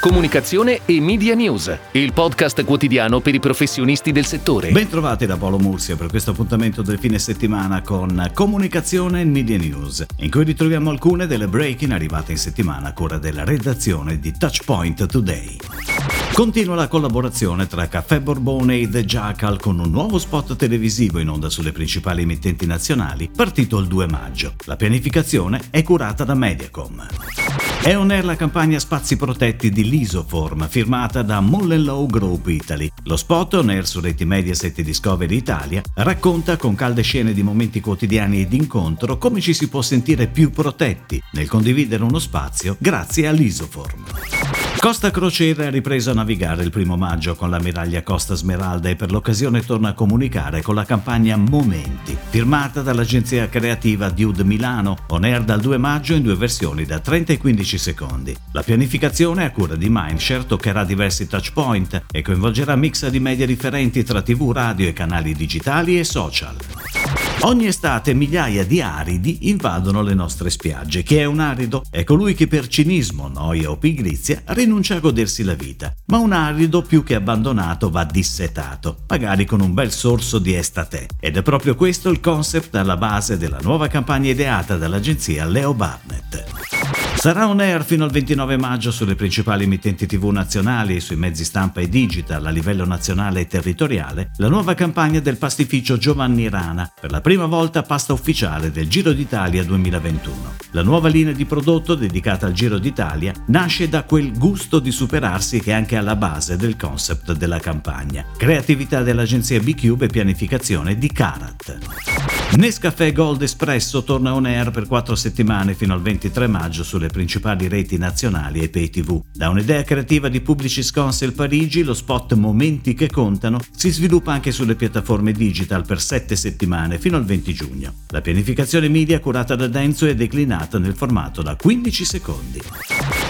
Comunicazione e Media News, il podcast quotidiano per i professionisti del settore. Bentrovati da Paolo Mursia per questo appuntamento del fine settimana con Comunicazione e Media News, in cui ritroviamo alcune delle breaking arrivate in settimana a cura della redazione di Touchpoint Today. Continua la collaborazione tra Caffè Borbone e The Jackal con un nuovo spot televisivo in onda sulle principali emittenti nazionali, partito il 2 maggio. La pianificazione è curata da Mediacom. È on air la campagna Spazi Protetti di Lisoform, firmata da Mullenlow Group Italy. Lo spot, on air su reti Mediaset e Discovery Italia, racconta con calde scene di momenti quotidiani e d'incontro come ci si può sentire più protetti nel condividere uno spazio grazie all'Isoform. Costa Crociere ha ripreso a navigare il primo maggio con l'ammiraglia Costa Smeralda e per l'occasione torna a comunicare con la campagna Momenti, firmata dall'agenzia creativa Dude Milano, on air dal 2 maggio in due versioni da 30 e 15 secondi. La pianificazione a cura di Mindshare toccherà diversi touchpoint e coinvolgerà mix di media differenti tra TV, radio e canali digitali e social. Ogni estate migliaia di aridi invadono le nostre spiagge. Chi è un arido? È colui che per cinismo, noia o pigrizia rinuncia a godersi la vita. Ma un arido più che abbandonato va dissetato, magari con un bel sorso di estate. Ed è proprio questo il concept alla base della nuova campagna ideata dall'agenzia Leo Barnett. Sarà on air fino al 29 maggio sulle principali emittenti TV nazionali e sui mezzi stampa e digital a livello nazionale e territoriale la nuova campagna del pastificio Giovanni Rana, per la prima volta pasta ufficiale del Giro d'Italia 2021. La nuova linea di prodotto dedicata al Giro d'Italia nasce da quel gusto di superarsi che è anche alla base del concept della campagna. Creatività dell'agenzia B-Cube e pianificazione di Karat. Nescafè Gold Espresso torna on air per quattro settimane fino al 23 maggio sulle principali reti nazionali e pay tv. Da un'idea creativa di Publicis Council Parigi, lo spot Momenti che contano si sviluppa anche sulle piattaforme digital per sette settimane fino al 20 giugno. La pianificazione media curata da Denzo è declinata nel formato da 15 secondi.